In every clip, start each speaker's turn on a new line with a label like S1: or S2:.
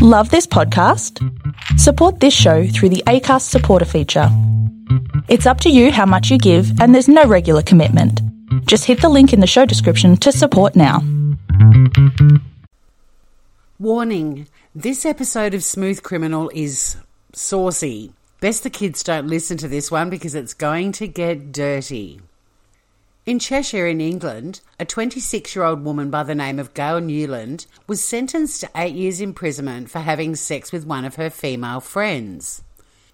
S1: Love this podcast? Support this show through the ACAST supporter feature. It's up to you how much you give, and there's no regular commitment. Just hit the link in the show description to support now.
S2: Warning this episode of Smooth Criminal is saucy. Best the kids don't listen to this one because it's going to get dirty. In Cheshire, in England, a 26 year old woman by the name of Gail Newland was sentenced to eight years' imprisonment for having sex with one of her female friends.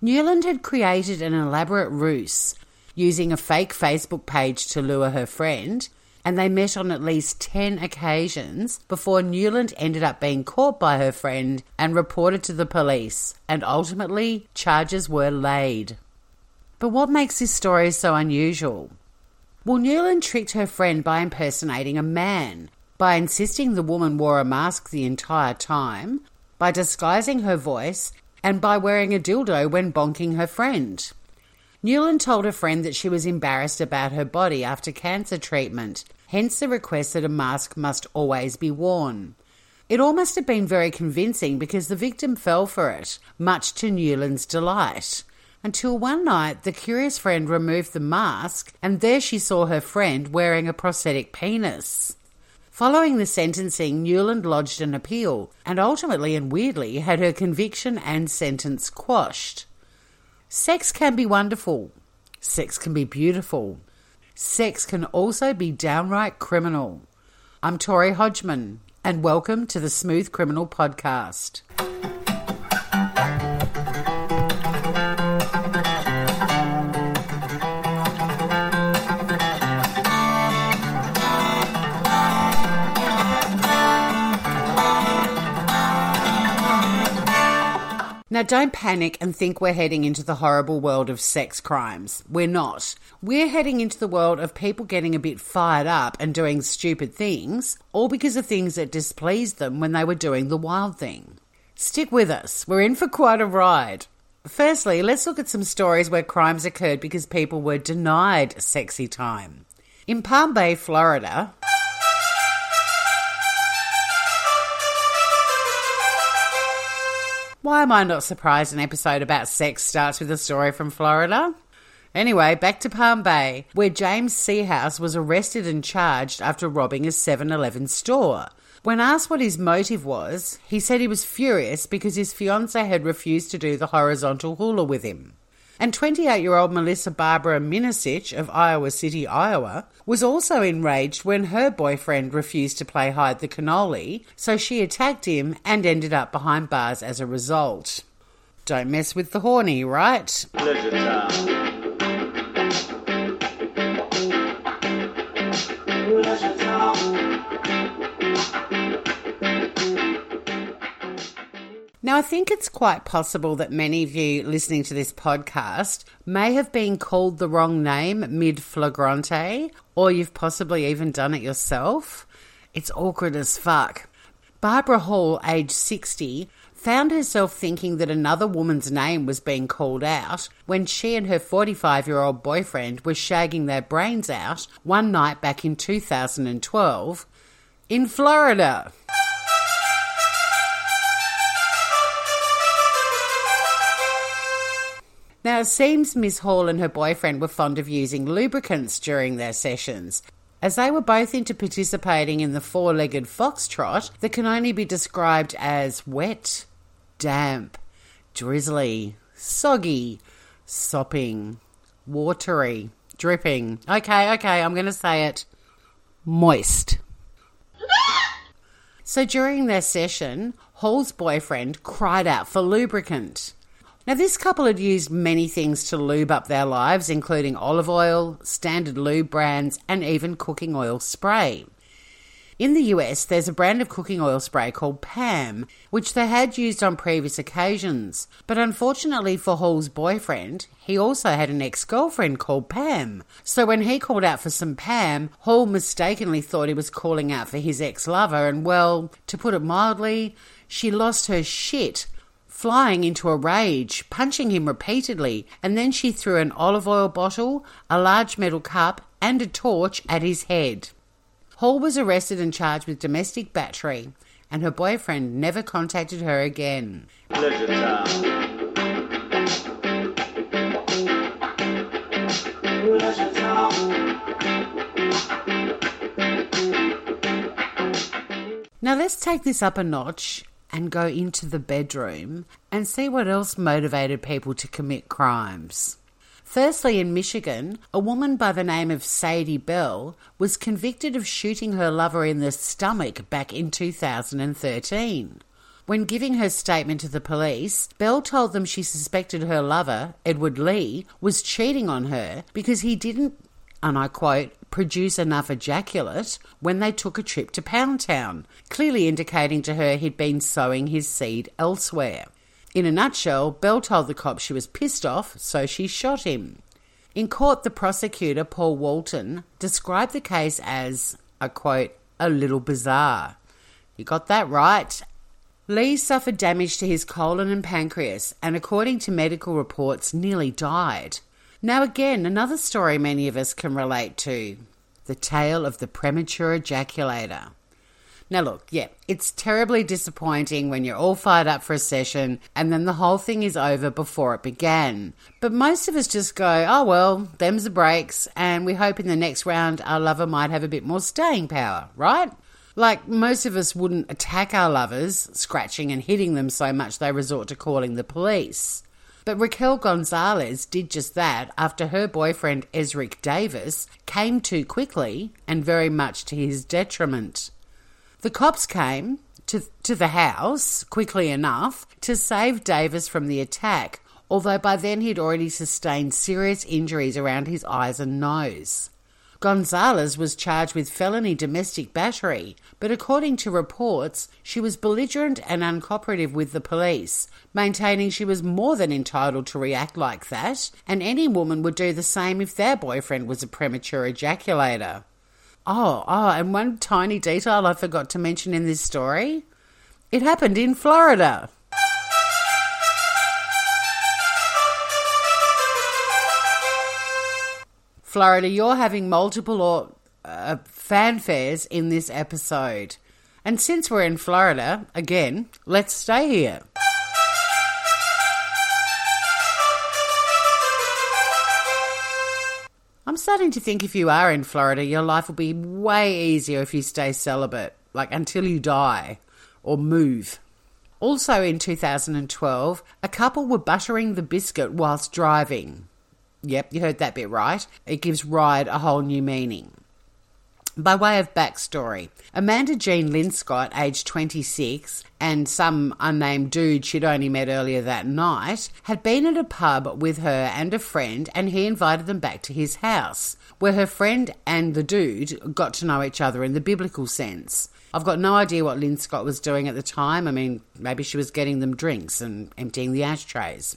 S2: Newland had created an elaborate ruse using a fake Facebook page to lure her friend, and they met on at least 10 occasions before Newland ended up being caught by her friend and reported to the police, and ultimately charges were laid. But what makes this story so unusual? Well, Newland tricked her friend by impersonating a man, by insisting the woman wore a mask the entire time, by disguising her voice, and by wearing a dildo when bonking her friend. Newland told her friend that she was embarrassed about her body after cancer treatment, hence the request that a mask must always be worn. It all must have been very convincing because the victim fell for it, much to Newland's delight until one night the curious friend removed the mask and there she saw her friend wearing a prosthetic penis. Following the sentencing, Newland lodged an appeal and ultimately and weirdly had her conviction and sentence quashed. Sex can be wonderful. Sex can be beautiful. Sex can also be downright criminal. I'm Tori Hodgman, and welcome to the Smooth Criminal Podcast. Now, don't panic and think we're heading into the horrible world of sex crimes. We're not. We're heading into the world of people getting a bit fired up and doing stupid things, all because of things that displeased them when they were doing the wild thing. Stick with us, we're in for quite a ride. Firstly, let's look at some stories where crimes occurred because people were denied sexy time. In Palm Bay, Florida, Why am I not surprised an episode about sex starts with a story from Florida? Anyway, back to Palm Bay, where James Seahouse was arrested and charged after robbing a 7 Eleven store. When asked what his motive was, he said he was furious because his fiancee had refused to do the horizontal hula with him. And 28 year old Melissa Barbara Minisich of Iowa City, Iowa, was also enraged when her boyfriend refused to play hide the cannoli, so she attacked him and ended up behind bars as a result. Don't mess with the horny, right? Uh, Now, I think it's quite possible that many of you listening to this podcast may have been called the wrong name mid flagrante, or you've possibly even done it yourself. It's awkward as fuck. Barbara Hall, aged 60, found herself thinking that another woman's name was being called out when she and her 45 year old boyfriend were shagging their brains out one night back in 2012 in Florida. Now, it seems Miss Hall and her boyfriend were fond of using lubricants during their sessions, as they were both into participating in the four legged foxtrot that can only be described as wet, damp, drizzly, soggy, sopping, watery, dripping. Okay, okay, I'm going to say it moist. so during their session, Hall's boyfriend cried out for lubricant. Now, this couple had used many things to lube up their lives, including olive oil, standard lube brands, and even cooking oil spray. In the US, there's a brand of cooking oil spray called PAM, which they had used on previous occasions. But unfortunately for Hall's boyfriend, he also had an ex girlfriend called Pam. So when he called out for some Pam, Hall mistakenly thought he was calling out for his ex lover, and well, to put it mildly, she lost her shit flying into a rage, punching him repeatedly, and then she threw an olive oil bottle, a large metal cup, and a torch at his head. Hall was arrested and charged with domestic battery, and her boyfriend never contacted her again. Now let's take this up a notch and go into the bedroom and see what else motivated people to commit crimes. Firstly, in Michigan, a woman by the name of Sadie Bell was convicted of shooting her lover in the stomach back in 2013. When giving her statement to the police, Bell told them she suspected her lover, Edward Lee, was cheating on her because he didn't, and I quote, produce enough ejaculate when they took a trip to Pound Town, clearly indicating to her he'd been sowing his seed elsewhere. In a nutshell, Bell told the cops she was pissed off, so she shot him. In court, the prosecutor, Paul Walton, described the case as, a quote, a little bizarre. You got that right. Lee suffered damage to his colon and pancreas, and according to medical reports, nearly died. Now, again, another story many of us can relate to the tale of the premature ejaculator. Now, look, yeah, it's terribly disappointing when you're all fired up for a session and then the whole thing is over before it began. But most of us just go, oh, well, them's the breaks, and we hope in the next round our lover might have a bit more staying power, right? Like, most of us wouldn't attack our lovers, scratching and hitting them so much they resort to calling the police. But Raquel Gonzalez did just that after her boyfriend Ezric Davis came too quickly and very much to his detriment. The cops came to, to the house quickly enough to save Davis from the attack, although by then he'd already sustained serious injuries around his eyes and nose. Gonzalez was charged with felony domestic battery, but according to reports, she was belligerent and uncooperative with the police, maintaining she was more than entitled to react like that, and any woman would do the same if their boyfriend was a premature ejaculator. Oh, oh, and one tiny detail I forgot to mention in this story it happened in Florida. Florida, you're having multiple or, uh, fanfares in this episode. And since we're in Florida, again, let's stay here. I'm starting to think if you are in Florida, your life will be way easier if you stay celibate, like until you die or move. Also in 2012, a couple were buttering the biscuit whilst driving. Yep, you heard that bit right. It gives ride a whole new meaning. By way of backstory, Amanda Jean Linscott, aged 26, and some unnamed dude she'd only met earlier that night, had been at a pub with her and a friend, and he invited them back to his house, where her friend and the dude got to know each other in the biblical sense. I've got no idea what Linscott was doing at the time. I mean, maybe she was getting them drinks and emptying the ashtrays.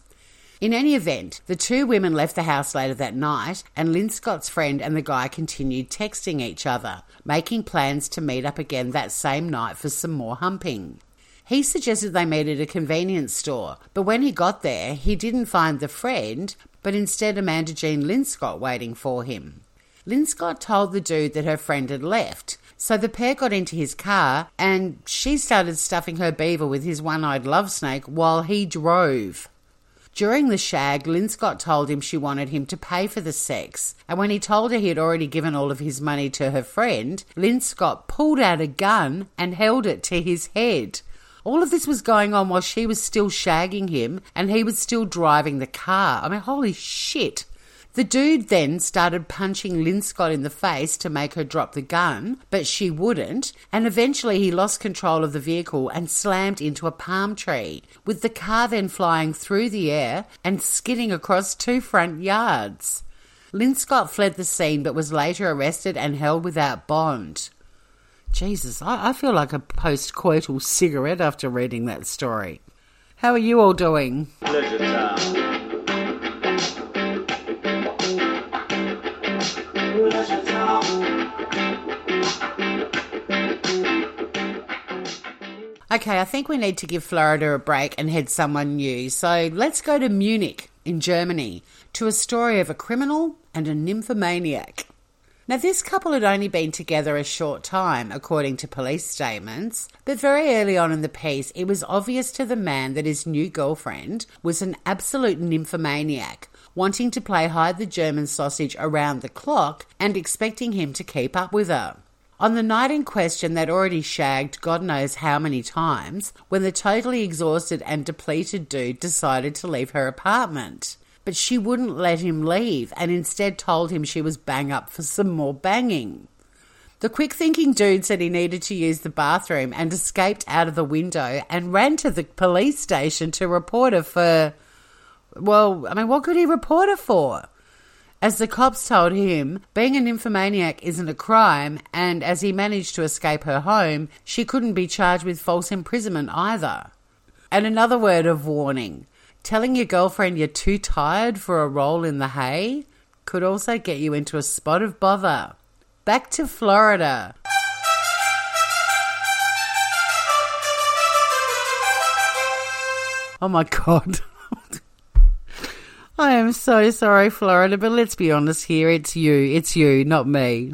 S2: In any event, the two women left the house later that night, and Linscott's friend and the guy continued texting each other, making plans to meet up again that same night for some more humping. He suggested they meet at a convenience store, but when he got there, he didn't find the friend, but instead Amanda Jean Linscott waiting for him. Linscott told the dude that her friend had left, so the pair got into his car and she started stuffing her beaver with his one eyed love snake while he drove. During the shag, Linscott told him she wanted him to pay for the sex, and when he told her he had already given all of his money to her friend, Linscott pulled out a gun and held it to his head. All of this was going on while she was still shagging him and he was still driving the car. I mean, holy shit. The dude then started punching Linscott in the face to make her drop the gun, but she wouldn't, and eventually he lost control of the vehicle and slammed into a palm tree, with the car then flying through the air and skidding across two front yards. Linscott fled the scene but was later arrested and held without bond. Jesus, I, I feel like a post coital cigarette after reading that story. How are you all doing?
S3: Pleasure Town.
S2: Okay, I think we need to give Florida a break and head someone new. So let's go to Munich in Germany to a story of a criminal and a nymphomaniac. Now, this couple had only been together a short time, according to police statements, but very early on in the piece, it was obvious to the man that his new girlfriend was an absolute nymphomaniac, wanting to play hide the German sausage around the clock and expecting him to keep up with her. On the night in question, they'd already shagged God knows how many times when the totally exhausted and depleted dude decided to leave her apartment but she wouldn't let him leave and instead told him she was bang up for some more banging. The quick thinking dude said he needed to use the bathroom and escaped out of the window and ran to the police station to report her for. Well, I mean, what could he report her for? As the cops told him, being an nymphomaniac isn't a crime, and as he managed to escape her home, she couldn't be charged with false imprisonment either. And another word of warning Telling your girlfriend you're too tired for a roll in the hay could also get you into a spot of bother. Back to Florida. Oh my god. I am so sorry, Florida, but let's be honest here. It's you. It's you, not me.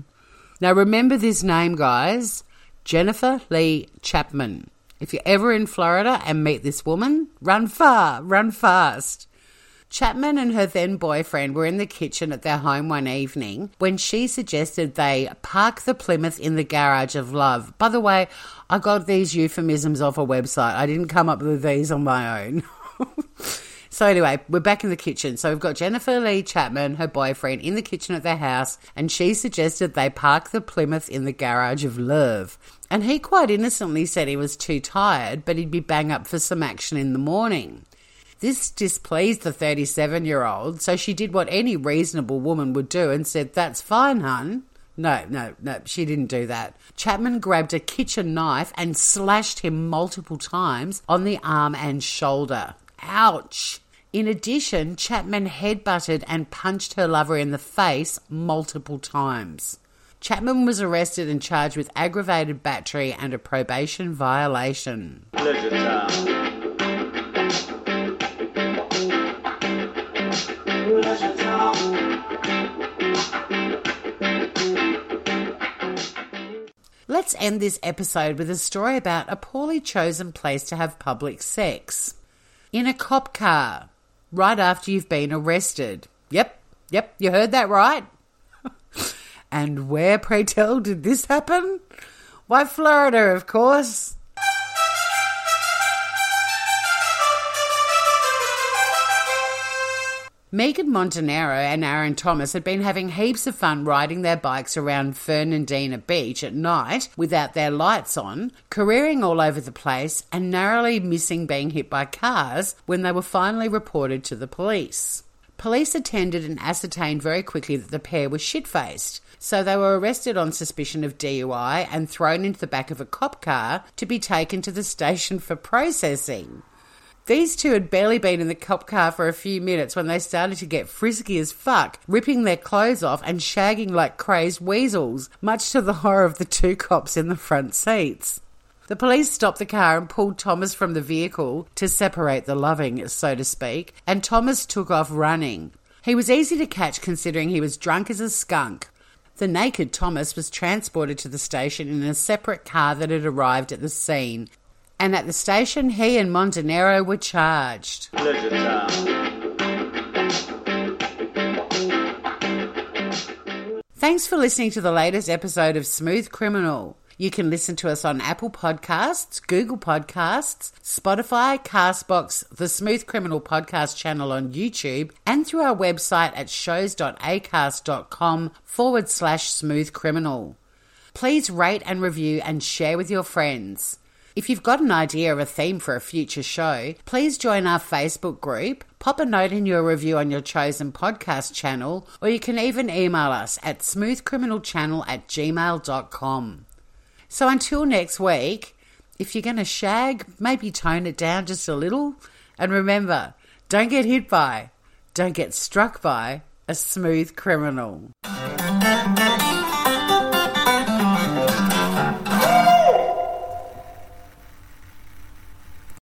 S2: Now, remember this name, guys Jennifer Lee Chapman. If you're ever in Florida and meet this woman, run far, run fast. Chapman and her then boyfriend were in the kitchen at their home one evening when she suggested they park the Plymouth in the garage of love. By the way, I got these euphemisms off a website. I didn't come up with these on my own. so, anyway, we're back in the kitchen. So, we've got Jennifer Lee Chapman, her boyfriend, in the kitchen at their house, and she suggested they park the Plymouth in the garage of love. And he quite innocently said he was too tired, but he'd be bang up for some action in the morning. This displeased the 37 year old, so she did what any reasonable woman would do and said, That's fine, hun. No, no, no, she didn't do that. Chapman grabbed a kitchen knife and slashed him multiple times on the arm and shoulder. Ouch! In addition, Chapman headbutted and punched her lover in the face multiple times. Chapman was arrested and charged with aggravated battery and a probation violation. Let's end this episode with a story about a poorly chosen place to have public sex. In a cop car, right after you've been arrested. Yep, yep, you heard that right. and where, pray tell, did this happen? Why, Florida, of course. Megan Montanero and Aaron Thomas had been having heaps of fun riding their bikes around Fernandina Beach at night without their lights on, careering all over the place and narrowly missing being hit by cars when they were finally reported to the police. Police attended and ascertained very quickly that the pair were shit faced, so they were arrested on suspicion of DUI and thrown into the back of a cop car to be taken to the station for processing. These two had barely been in the cop car for a few minutes when they started to get frisky as fuck, ripping their clothes off and shagging like crazed weasels, much to the horror of the two cops in the front seats. The police stopped the car and pulled Thomas from the vehicle to separate the loving, so to speak, and Thomas took off running. He was easy to catch considering he was drunk as a skunk. The naked Thomas was transported to the station in a separate car that had arrived at the scene, and at the station he and Montanero were charged. Thanks for listening to the latest episode of Smooth Criminal. You can listen to us on Apple Podcasts, Google Podcasts, Spotify, Castbox, the Smooth Criminal Podcast channel on YouTube, and through our website at shows.acast.com forward slash smooth criminal. Please rate and review and share with your friends. If you've got an idea of a theme for a future show, please join our Facebook group, pop a note in your review on your chosen podcast channel, or you can even email us at smoothcriminalchannel at gmail.com. So until next week, if you're going to shag, maybe tone it down just a little. And remember, don't get hit by, don't get struck by a smooth criminal.